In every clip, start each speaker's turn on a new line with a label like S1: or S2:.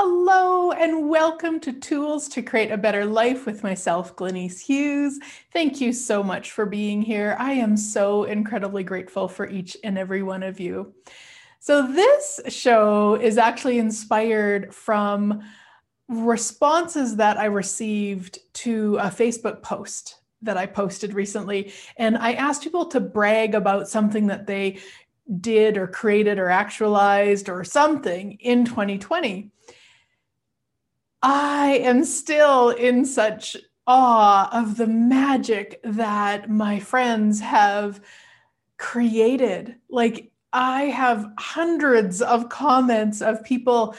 S1: Hello, and welcome to Tools to Create a Better Life with myself, Glenise Hughes. Thank you so much for being here. I am so incredibly grateful for each and every one of you. So, this show is actually inspired from responses that I received to a Facebook post that I posted recently. And I asked people to brag about something that they did or created or actualized or something in 2020. I am still in such awe of the magic that my friends have created. Like, I have hundreds of comments of people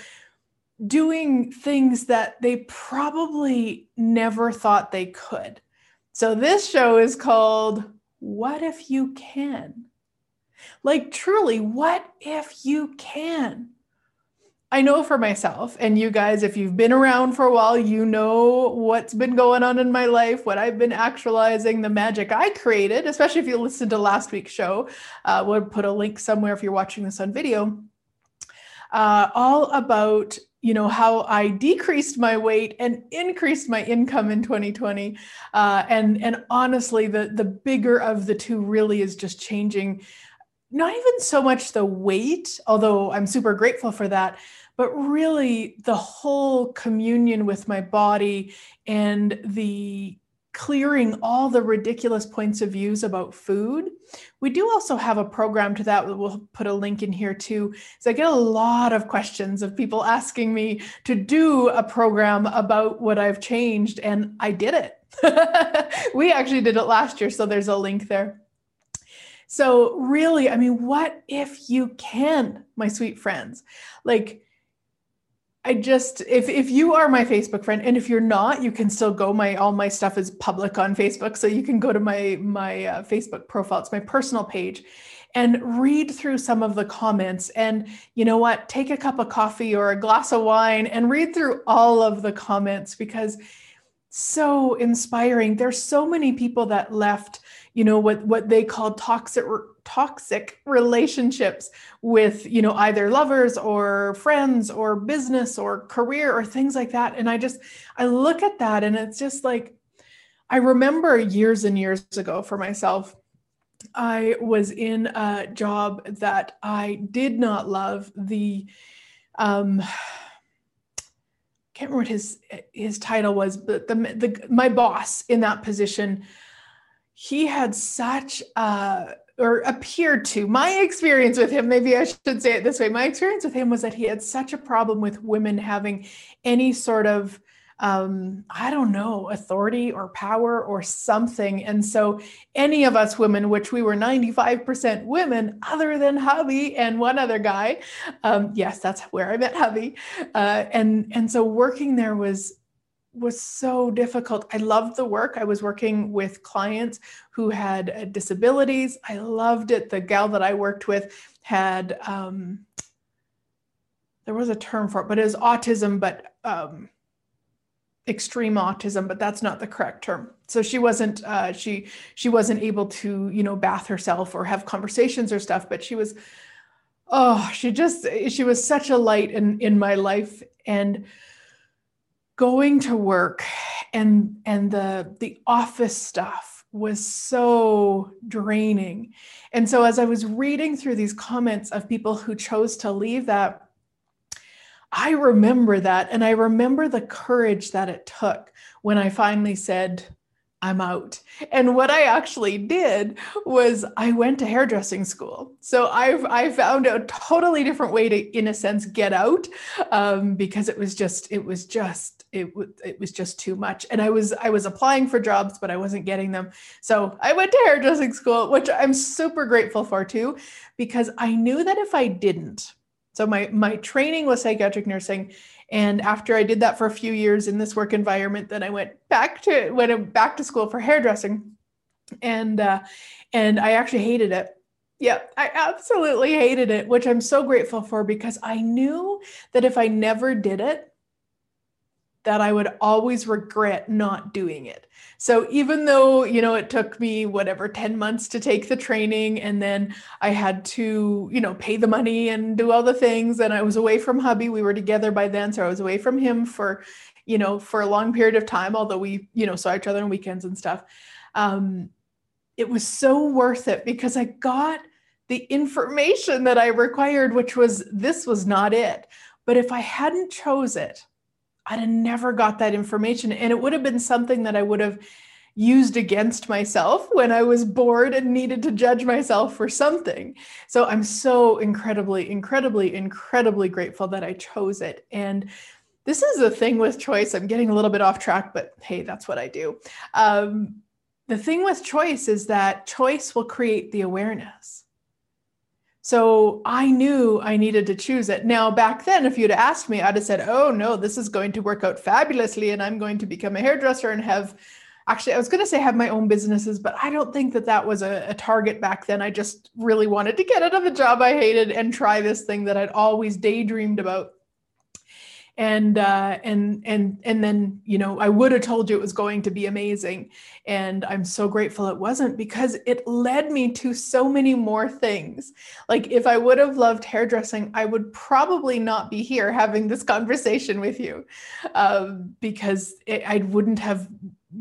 S1: doing things that they probably never thought they could. So, this show is called What If You Can? Like, truly, what if you can? I know for myself, and you guys, if you've been around for a while, you know what's been going on in my life, what I've been actualizing, the magic I created, especially if you listened to last week's show. Uh, we'll put a link somewhere if you're watching this on video. Uh, all about you know how I decreased my weight and increased my income in 2020, uh, and and honestly, the the bigger of the two really is just changing not even so much the weight, although I'm super grateful for that, but really the whole communion with my body and the clearing all the ridiculous points of views about food. We do also have a program to that. We'll put a link in here too. So I get a lot of questions of people asking me to do a program about what I've changed, and I did it. we actually did it last year, so there's a link there. So, really, I mean, what if you can, my sweet friends? Like, I just if if you are my Facebook friend and if you're not, you can still go. My all my stuff is public on Facebook, so you can go to my my uh, Facebook profile. It's my personal page, and read through some of the comments. And you know what? Take a cup of coffee or a glass of wine and read through all of the comments because so inspiring. There's so many people that left you know what what they call toxic toxic relationships with you know either lovers or friends or business or career or things like that. And i just i look at that and it's just like i remember years and years ago for myself i was in a job that i did not love. The um can't remember what his his title was but the, the my boss in that position he had such a or appeared to my experience with him maybe i should say it this way my experience with him was that he had such a problem with women having any sort of um, i don't know authority or power or something. And so any of us women which we were 95% women other than hubby and one other guy um, yes that's where i met hubby uh, and and so working there was was so difficult. I loved the work. I was working with clients who had uh, disabilities. I loved it. The gal that I worked with had, um, there was a term for it, but it was autism, but um, extreme autism, but that's not the correct term. So she wasn't, uh, she she wasn't able to, you know, bath herself or have conversations or stuff. But she was, oh, she just she was such a light in in my life and going to work and and the the office stuff was so draining. And so as I was reading through these comments of people who chose to leave that I remember that and I remember the courage that it took when I finally said I'm out. And what I actually did was I went to hairdressing school. So I've I found a totally different way to, in a sense, get out um, because it was just it was just it it was just too much. And I was I was applying for jobs, but I wasn't getting them. So I went to hairdressing school, which I'm super grateful for too, because I knew that if I didn't, so my my training was psychiatric nursing and after I did that for a few years in this work environment, then I went back to went back to school for hairdressing, and uh, and I actually hated it. Yeah, I absolutely hated it, which I'm so grateful for because I knew that if I never did it, that I would always regret not doing it. So even though, you know, it took me whatever 10 months to take the training and then I had to, you know, pay the money and do all the things and I was away from hubby, we were together by then, so I was away from him for, you know, for a long period of time although we, you know, saw each other on weekends and stuff. Um it was so worth it because I got the information that I required which was this was not it. But if I hadn't chose it, I'd have never got that information. And it would have been something that I would have used against myself when I was bored and needed to judge myself for something. So I'm so incredibly, incredibly, incredibly grateful that I chose it. And this is the thing with choice. I'm getting a little bit off track, but hey, that's what I do. Um, the thing with choice is that choice will create the awareness. So I knew I needed to choose it. Now, back then, if you'd asked me, I'd have said, oh, no, this is going to work out fabulously and I'm going to become a hairdresser and have actually, I was going to say have my own businesses, but I don't think that that was a, a, target back then. I just really wanted to get out of the job I hated and try this thing that I'd always daydreamed about and uh, and and and then you know I would have told you it was going to be amazing, and I'm so grateful it wasn't because it led me to so many more things. Like if I would have loved hairdressing, I would probably not be here having this conversation with you, um, because it, I wouldn't have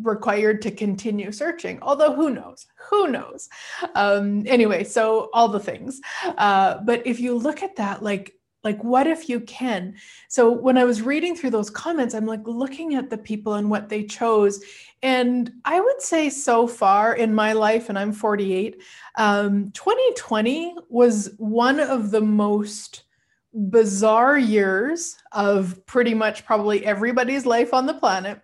S1: required to continue searching. Although who knows? Who knows? Um anyway so all the things. Uh but if you look at that like like, what if you can? So, when I was reading through those comments, I'm like looking at the people and what they chose. And I would say so far in my life, and I'm 48, um, 2020 was one of the most bizarre years of pretty much probably everybody's life on the planet.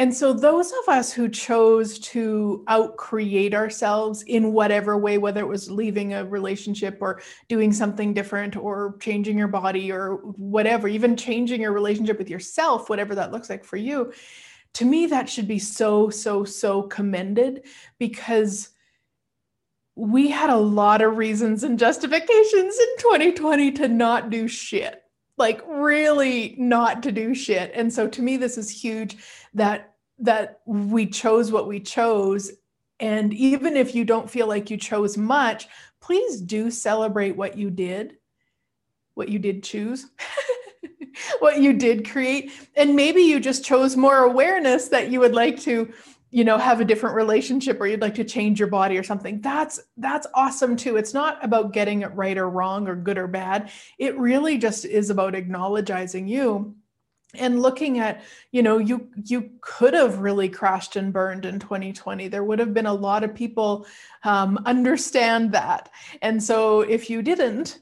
S1: And so, those of us who chose to outcreate ourselves in whatever way, whether it was leaving a relationship or doing something different or changing your body or whatever, even changing your relationship with yourself, whatever that looks like for you, to me, that should be so, so, so commended because we had a lot of reasons and justifications in 2020 to not do shit like really not to do shit. And so to me this is huge that that we chose what we chose. And even if you don't feel like you chose much please do celebrate what you did what you did choose what you did create. And maybe you just chose more awareness that you would like to you know have a different relationship or you'd like to change your body or something. That's that's awesome too. It's not about getting it right or wrong or good or bad. It really just is about acknowledging you and looking at you know you you could have really crashed and burned in 2020 there would have been a lot of people um, understand that. And so if you didn't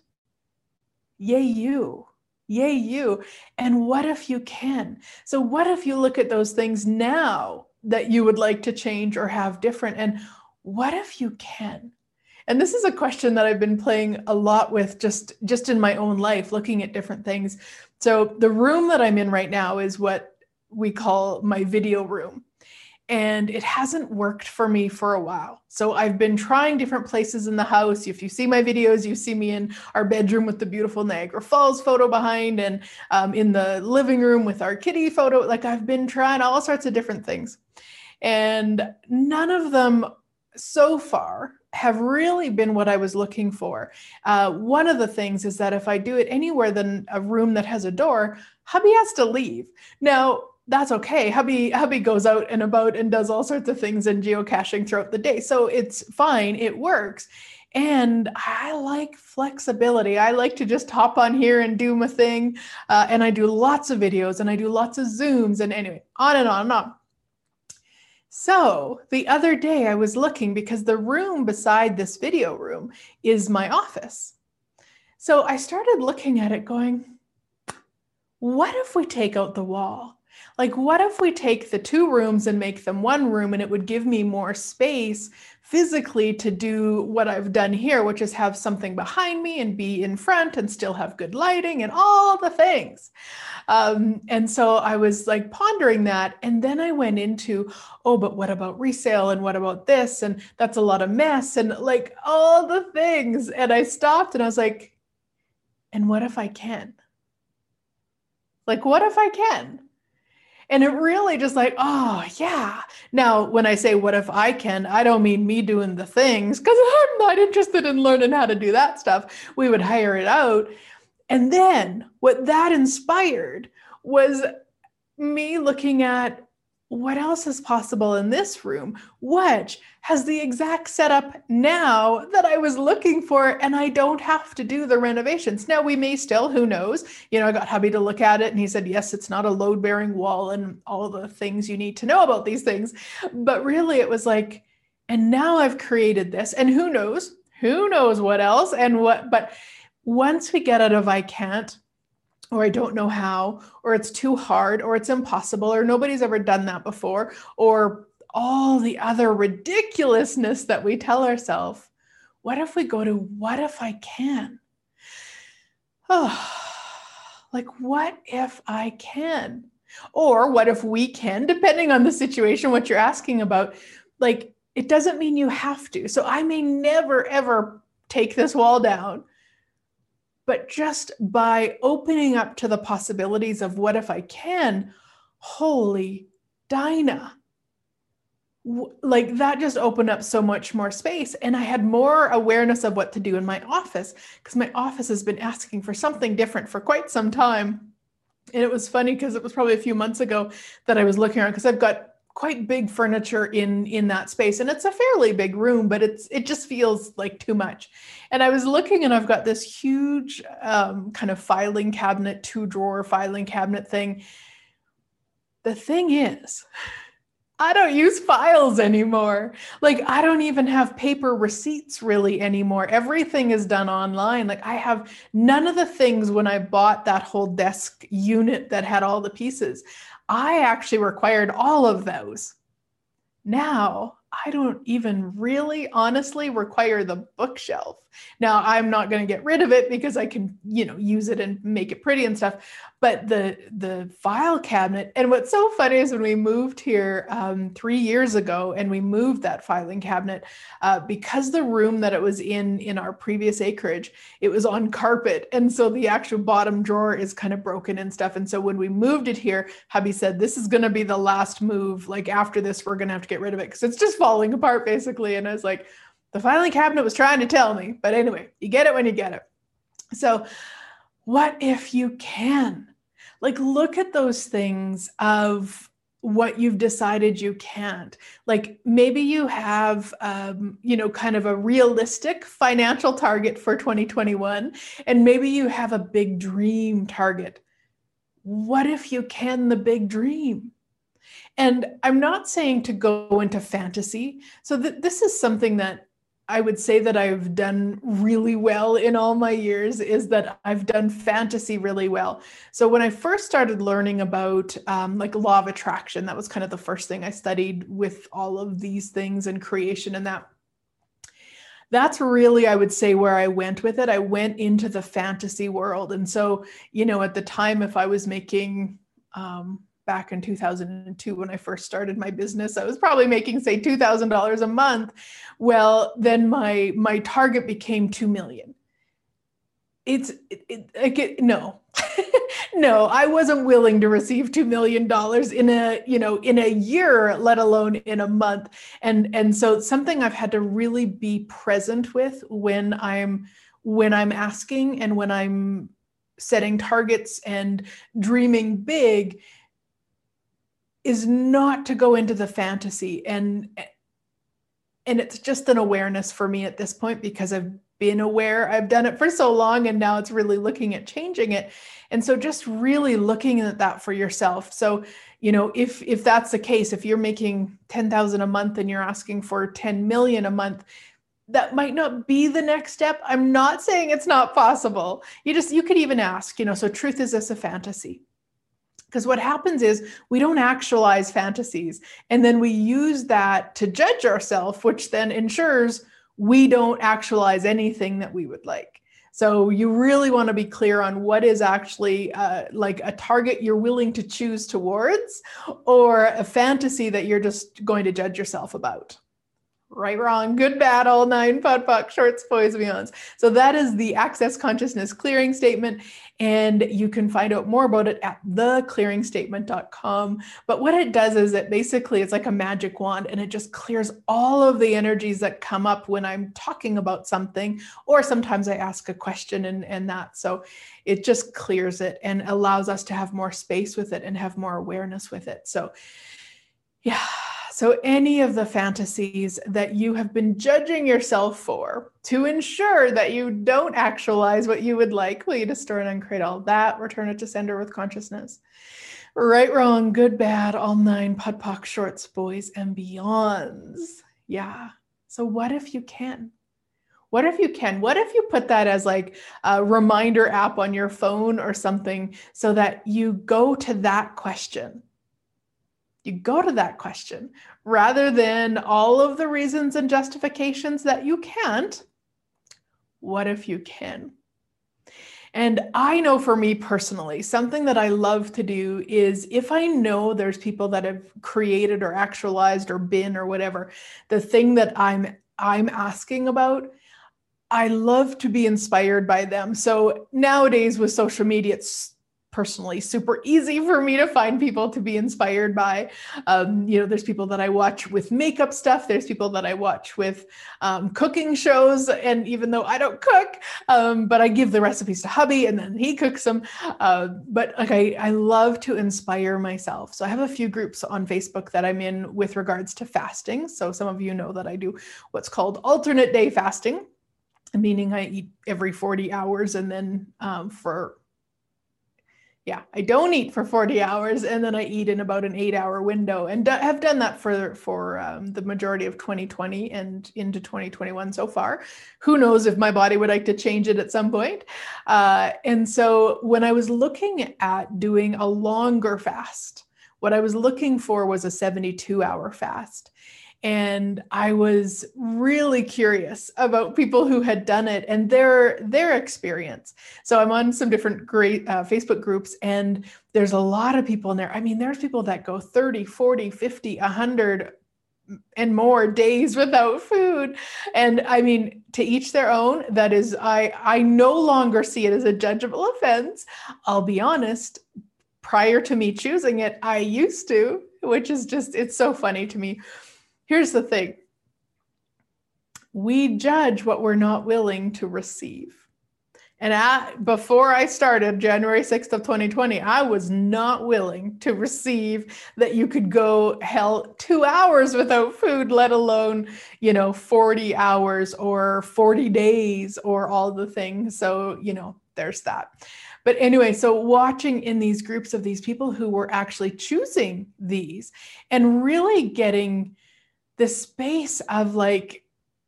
S1: yay you yay you. And what if you can? So what if you look at those things now that you would like to change or have different? And what if you can? And this is a question that i've been playing a lot with just just in my own life looking at different things so the room that i'm in right now is what we call my video room and it hasn't worked for me for a while. So I've been trying different places in the house. If you see my videos, you see me in our bedroom with the beautiful Niagara Falls photo behind, and um, in the living room with our kitty photo. Like I've been trying all sorts of different things, and none of them so far have really been what I was looking for. Uh, one of the things is that if I do it anywhere than a room that has a door, hubby has to leave. Now, that's okay. Hubby hubby goes out and about and does all sorts of things in geocaching throughout the day. So it's fine. It works. And I like flexibility. I like to just hop on here and do my thing. Uh, and I do lots of videos and I do lots of Zooms and anyway, on and on and on. So the other day I was looking because the room beside this video room is my office. So I started looking at it going, what if we take out the wall? Like, what if we take the two rooms and make them one room and it would give me more space physically to do what I've done here, which is have something behind me and be in front and still have good lighting and all the things. Um, and so I was like pondering that. And then I went into, oh, but what about resale? And what about this? And that's a lot of mess and like all the things. And I stopped and I was like, and what if I can? Like, what if I can? And it really just like, oh, yeah. Now, when I say, what if I can, I don't mean me doing the things because I'm not interested in learning how to do that stuff. We would hire it out. And then what that inspired was me looking at what else is possible in this room, which has the exact setup now that I was looking for, and I don't have to do the renovations. Now, we may still, who knows? You know, I got hubby to look at it, and he said, yes, it's not a load bearing wall and all the things you need to know about these things. But really, it was like, and now I've created this, and who knows? Who knows what else and what? But once we get out of I can't, or I don't know how, or it's too hard, or it's impossible, or nobody's ever done that before, or all the other ridiculousness that we tell ourselves. What if we go to what if I can? Oh, like, what if I can? Or what if we can, depending on the situation, what you're asking about. Like, it doesn't mean you have to. So I may never, ever take this wall down but just by opening up to the possibilities of what if I can, holy Dinah. Like that just opened up so much more space. And I had more awareness of what to do in my office because my office has been asking for something different for quite some time. And it was funny because it was probably a few months ago that I was looking around because I've got quite big furniture in in that space and it's a fairly big room but it's it just feels like too much and i was looking and i've got this huge um, kind of filing cabinet two drawer filing cabinet thing the thing is I don't use files anymore. Like, I don't even have paper receipts really anymore. Everything is done online. Like, I have none of the things when I bought that whole desk unit that had all the pieces. I actually required all of those. Now, I don't even really honestly require the bookshelf. Now, I'm not going to get rid of it because I can, you know, use it and make it pretty and stuff. But the the file cabinet, and what's so funny is when we moved here um, three years ago, and we moved that filing cabinet uh, because the room that it was in in our previous acreage, it was on carpet, and so the actual bottom drawer is kind of broken and stuff. And so when we moved it here, hubby said, "This is going to be the last move. Like after this, we're going to have to get rid of it because it's just falling apart basically." And I was like the filing cabinet was trying to tell me. But anyway, you get it when you get it. So, what if you can? Like, look at those things of what you've decided you can't. Like, maybe you have, um, you know, kind of a realistic financial target for 2021, and maybe you have a big dream target. What if you can the big dream? And I'm not saying to go into fantasy. So th- this is something that I would say that I've done really well in all my years is that I've done fantasy really well. So when I first started learning about um, like law of attraction, that was kind of the first thing I studied with all of these things and creation and that. That's really, I would say, where I went with it. I went into the fantasy world. And so, you know, at the time, if I was making, um, back in 2002 when I first started my business. I was probably making say $2,000 a month. Well, then my my target became 2 million. It's it, it, it no. no, I wasn't willing to receive 2 million dollars in a, you know, in a year, let alone in a month. And and so something I've had to really be present with when I'm when I'm asking and when I'm setting targets and dreaming big is not to go into the fantasy and and it's just an awareness for me at this point because I've been aware. I've done it for so long and now it's really looking at changing it. And so just really looking at that for yourself. So, you know, if if that's the case, if you're making 10,000 a month and you're asking for 10 million a month, that might not be the next step. I'm not saying it's not possible. You just you could even ask, you know, so truth is this a fantasy? Because what happens is we don't actualize fantasies and then we use that to judge ourselves, which then ensures we don't actualize anything that we would like. So you really want to be clear on what is actually uh, like a target you're willing to choose towards or a fantasy that you're just going to judge yourself about. Right, wrong, good, bad, all nine, POD POC, shorts, boys, beyonds. So that is the Access Consciousness Clearing Statement. And you can find out more about it at theclearingstatement.com. But what it does is it basically it's like a magic wand and it just clears all of the energies that come up when I'm talking about something, or sometimes I ask a question and, and that. So it just clears it and allows us to have more space with it and have more awareness with it. So yeah so, any of the fantasies that you have been judging yourself for to ensure that you don't actualize what you would like, will you destroy and uncreate all that, return it to sender with consciousness? Right, wrong, good, bad, all nine, POD POC, shorts, boys, and beyonds. Yeah. So, what if you can? What if you can? What if you put that as like a reminder app on your phone or something so that you go to that question? You go to that question rather than all of the reasons and justifications that you can't. What if you can? And I know for me personally, something that I love to do is if I know there's people that have created or actualized or been or whatever, the thing that I'm I'm asking about, I love to be inspired by them. So nowadays with social media, it's personally super easy for me to find people to be inspired by. Um, you know, there's people that I watch with makeup stuff. There's people that I watch with um, cooking shows. And even though I don't cook, um, but I give the recipes to hubby and then he cooks them. Uh, but like I, I love to inspire myself. So I have a few groups on Facebook that I'm in with regards to fasting. So some of you know that I do what's called alternate day fasting meaning I eat every 40 hours and then um, for yeah i don't eat for 40 hours and then i eat in about an eight hour window and have done that for for um, the majority of 2020 and into 2021 so far. Who knows if my body would like to change it at some point. Uh, and so when i was looking at doing a longer fast what i was looking for was a 72 hour fast and I was really curious about people who had done it and their their experience. So I'm on some different great uh, Facebook groups and there's a lot of people in there. I mean, there's people that go 30, 40, 50, 100 and more days without food and i mean to each their own that is i i no longer see it as a judgeable offense i'll be honest prior to me choosing it i used to which is just it's so funny to me Here's the thing we judge what we're not willing to receive. And I, before I started January 6th of 2020, I was not willing to receive that you could go hell two hours without food, let alone, you know, 40 hours or 40 days or all the things. So, you know, there's that. But anyway, so watching in these groups of these people who were actually choosing these and really getting the space of like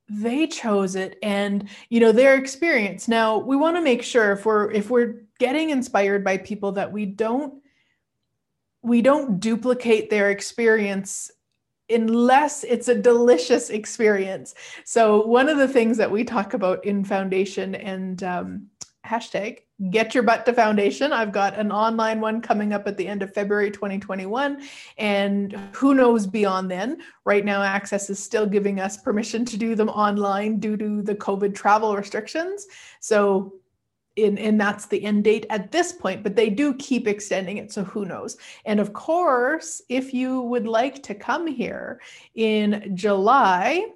S1: they chose it and you know their experience. Now we want to make sure if we're if we're getting inspired by people that we don't we don't duplicate their experience unless it's a delicious experience. So one of the things that we talk about in foundation and um, hashtag get your butt to foundation. I've got an online one coming up at the end of February 2021. And who knows beyond then? Right now, Access is still giving us permission to do them online due to the COVID travel restrictions. So in, and that's the end date at this point, but they do keep extending it. So who knows? And of course, if you would like to come here in July,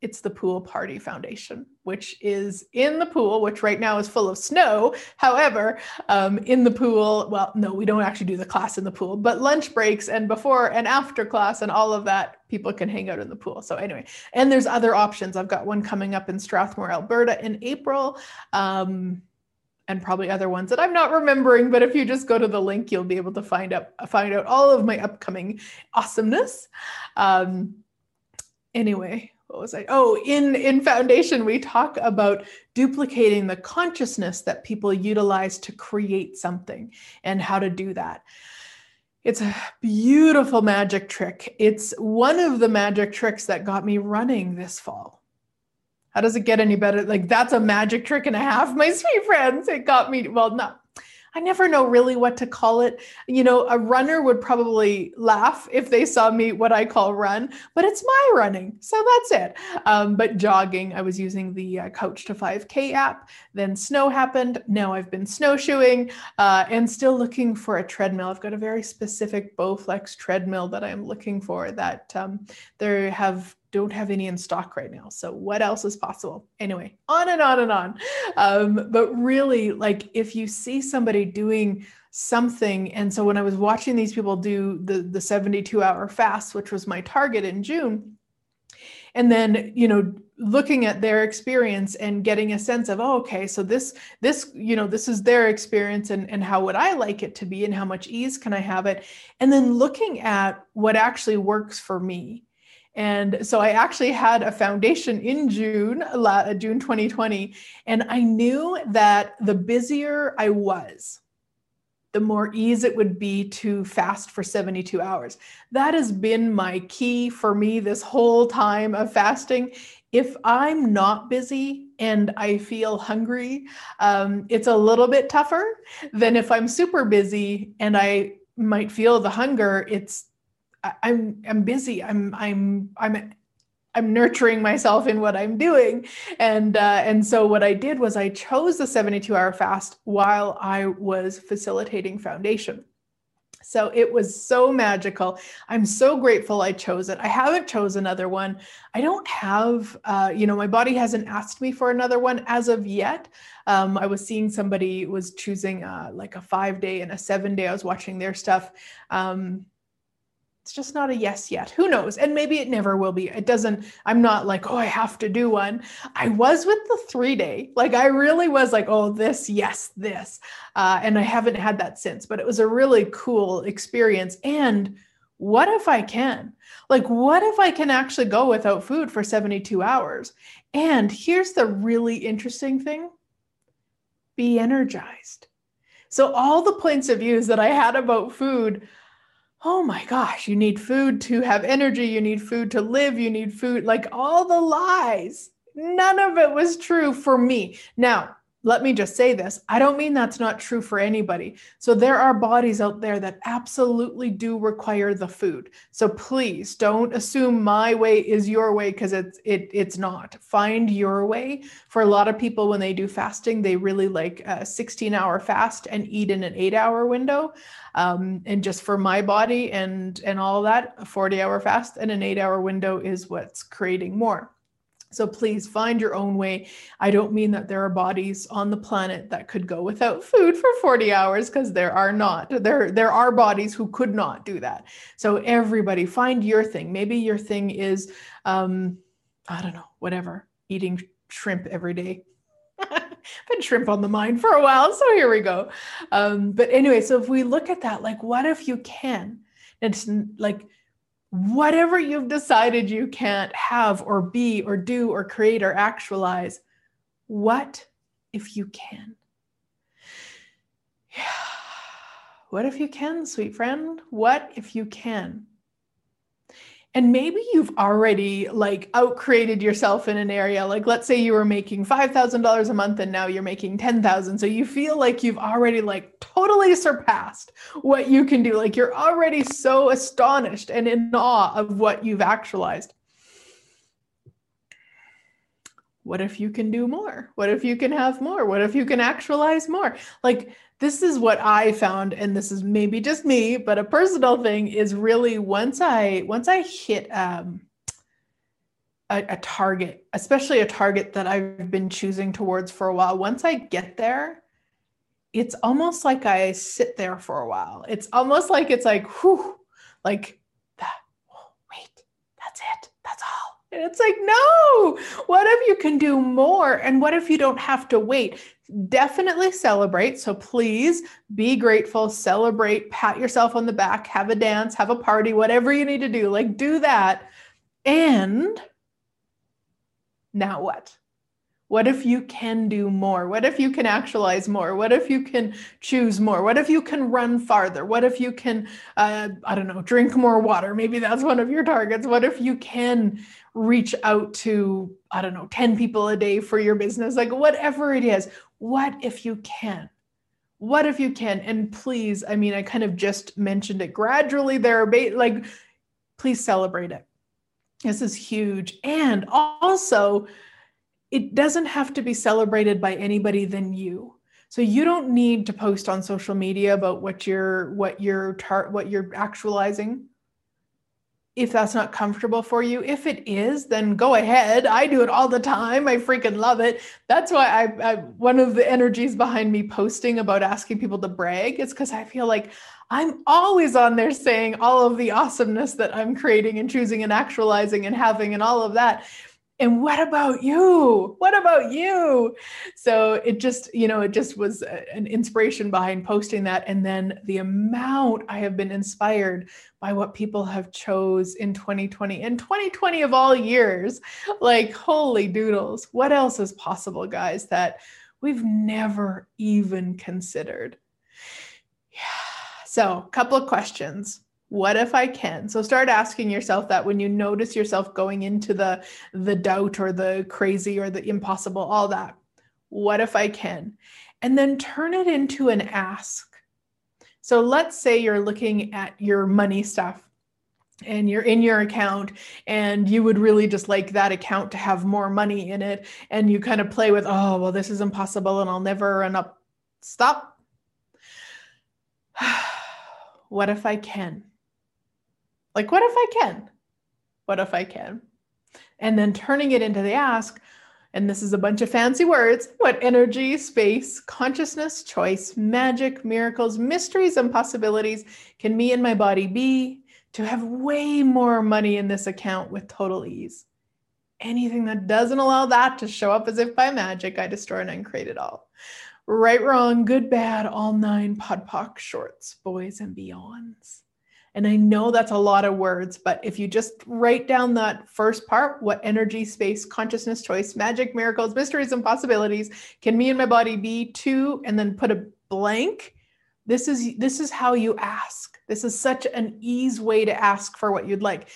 S1: it's the Pool Party Foundation, which is in the pool, which right now is full of snow. However, um, in the pool, well, no, we don't actually do the class in the pool, but lunch breaks and before and after class and all of that, people can hang out in the pool. So, anyway, and there's other options. I've got one coming up in Strathmore, Alberta in April. Um, and probably other ones that I'm not remembering, but if you just go to the link, you'll be able to find up find out all of my upcoming awesomeness. Um, anyway, what was I? Oh, in in foundation, we talk about duplicating the consciousness that people utilize to create something and how to do that. It's a beautiful magic trick. It's one of the magic tricks that got me running this fall. How does it get any better? Like that's a magic trick and a half, my sweet friends. It got me, well, not I never know really what to call it. You know, a runner would probably laugh if they saw me what I call run, but it's my running. So that's it. Um, but jogging, I was using the uh, Couch to 5K app. Then snow happened. Now I've been snowshoeing uh, and still looking for a treadmill. I've got a very specific Bowflex treadmill that I'm looking for that um, there have don't have any in stock right now. So what else is possible? Anyway, on and on and on. Um, but really, like if you see somebody doing something, and so when I was watching these people do the the 72 hour fast, which was my target in June, and then you know looking at their experience and getting a sense of oh okay so this this you know this is their experience and and how would i like it to be and how much ease can i have it and then looking at what actually works for me and so I actually had a foundation in June, June 2020, and I knew that the busier I was, the more ease it would be to fast for 72 hours. That has been my key for me this whole time of fasting. If I'm not busy and I feel hungry, um, it's a little bit tougher than if I'm super busy and I might feel the hunger. It's I'm I'm busy. I'm I'm I'm I'm nurturing myself in what I'm doing. And uh, and so what I did was I chose the 72 hour fast while I was facilitating foundation. So it was so magical. I'm so grateful I chose it. I haven't chosen another one. I don't have, uh, you know, my body hasn't asked me for another one as of yet. Um, I was seeing somebody was choosing uh, like a five day and a seven day. I was watching their stuff. Um, it's just not a yes yet. Who knows? And maybe it never will be. It doesn't, I'm not like, oh, I have to do one. I was with the three day. Like, I really was like, oh, this, yes, this. Uh, and I haven't had that since, but it was a really cool experience. And what if I can? Like, what if I can actually go without food for 72 hours? And here's the really interesting thing be energized. So, all the points of views that I had about food oh my gosh, you need food to have energy, you need food to live, you need food, like all the lies. None of it was true for me. Now, let me just say this I don't mean that's not true for anybody. So there are bodies out there that absolutely do require the food. So please don't assume my way is your way because it's it it's not. Find your way. For a lot of people when they do fasting, they really like a 16 hour fast and eat in an 8 hour window. Um, and just for my body and and all that, a 40 hour fast and an 8 hour window is what's creating more. So please find your own way. I don't mean that there are bodies on the planet that could go without food for 40 hours because there are not. There there are bodies who could not do that. So everybody find your thing. Maybe your thing is um I don't know, whatever, eating shrimp every day. been shrimp on the mind for a while, so here we go. Um, but anyway, so if we look at that, like, what if you can? It's like whatever you've decided you can't have or be or do or create or actualize, what if you can? What if you can, sweet friend? What if you can? And maybe you've already like out created yourself in an area like let's say you were making $5000 a month and now you're making 10000 so you feel like you've already like totally surpassed what you can do. Like you're already so astonished and in awe of what you've actualized what if you can do more what if you can have more what if you can actualize more like this is what I found, and this is maybe just me, but a personal thing is really once I once I hit um, a, a target, especially a target that I've been choosing towards for a while. Once I get there, it's almost like I sit there for a while. It's almost like it's like, whew, like that. Oh, wait, that's it. And it's like, no, what if you can do more? And what if you don't have to wait? definitely celebrate. So please be grateful, celebrate, pat yourself on the back, have a dance, have a party, whatever you need to do. Like do that. And now what? What if you can do more? What if you can actualize more? What if you can choose more? What if you can run farther? What if you can, uh, I don't know, drink more water? Maybe that's one of your targets. What if you can reach out to, I don't know, 10 people a day for your business? Like whatever it is, what if you can? what if you can and please i mean i kind of just mentioned it gradually there ba- like please celebrate it this is huge and also it doesn't have to be celebrated by anybody than you so you don't need to post on social media about what you're what you're tar- what you're actualizing if that's not comfortable for you. If it is, then go ahead. I do it all the time. I freaking love it. That's why I, I one of the energies behind me posting about asking people to brag is because I feel like I'm always on there saying all of the awesomeness that I'm creating and choosing and actualizing and having and all of that and what about you? What about you? So it just you know it just was an inspiration behind posting that. And then the amount i have been inspired by what people have chose in 2020 and 2020 of all years. Like holy doodles what else is possible guys that we've never even considered? Yeah so a couple of questions what if i can? So start asking yourself that when you notice yourself going into the the doubt or the crazy or the impossible all that. What if i can? And then turn it into an ask. So let's say you're looking at your money stuff and you're in your account and you would really just like that account to have more money in it. And you kind of play with oh well this is impossible and i'll never run up stop. What if i can like, what if I can? What if I can? And then turning it into the ask, and this is a bunch of fancy words what energy, space, consciousness, choice, magic, miracles, mysteries, and possibilities can me and my body be to have way more money in this account with total ease? Anything that doesn't allow that to show up as if by magic, I destroy and uncreate it all. Right, wrong, good, bad, all nine podpoc shorts, boys and beyonds. And I know that's a lot of words, but if you just write down that first part, what energy, space, consciousness, choice, magic, miracles, mysteries, and possibilities can me and my body be to, and then put a blank. This is this is how you ask. This is such an ease way to ask for what you'd like.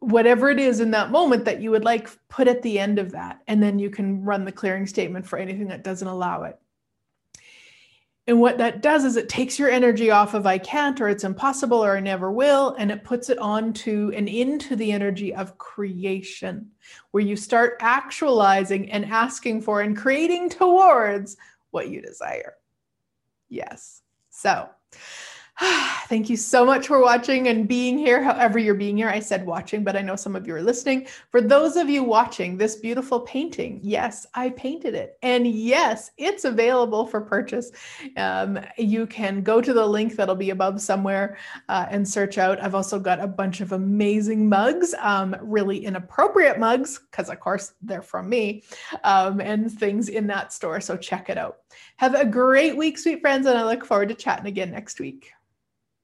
S1: Whatever it is in that moment that you would like, put at the end of that. And then you can run the clearing statement for anything that doesn't allow it. And what that does is it takes your energy off of I can't or it's impossible or I never will, and it puts it onto and into the energy of creation, where you start actualizing and asking for and creating towards what you desire. Yes. So, Thank you so much for watching and being here, however, you're being here. I said watching, but I know some of you are listening. For those of you watching this beautiful painting, yes, I painted it. And yes, it's available for purchase. Um, you can go to the link that'll be above somewhere uh, and search out. I've also got a bunch of amazing mugs, um, really inappropriate mugs, because of course they're from me, um, and things in that store. So check it out. Have a great week, sweet friends, and I look forward to chatting again next week.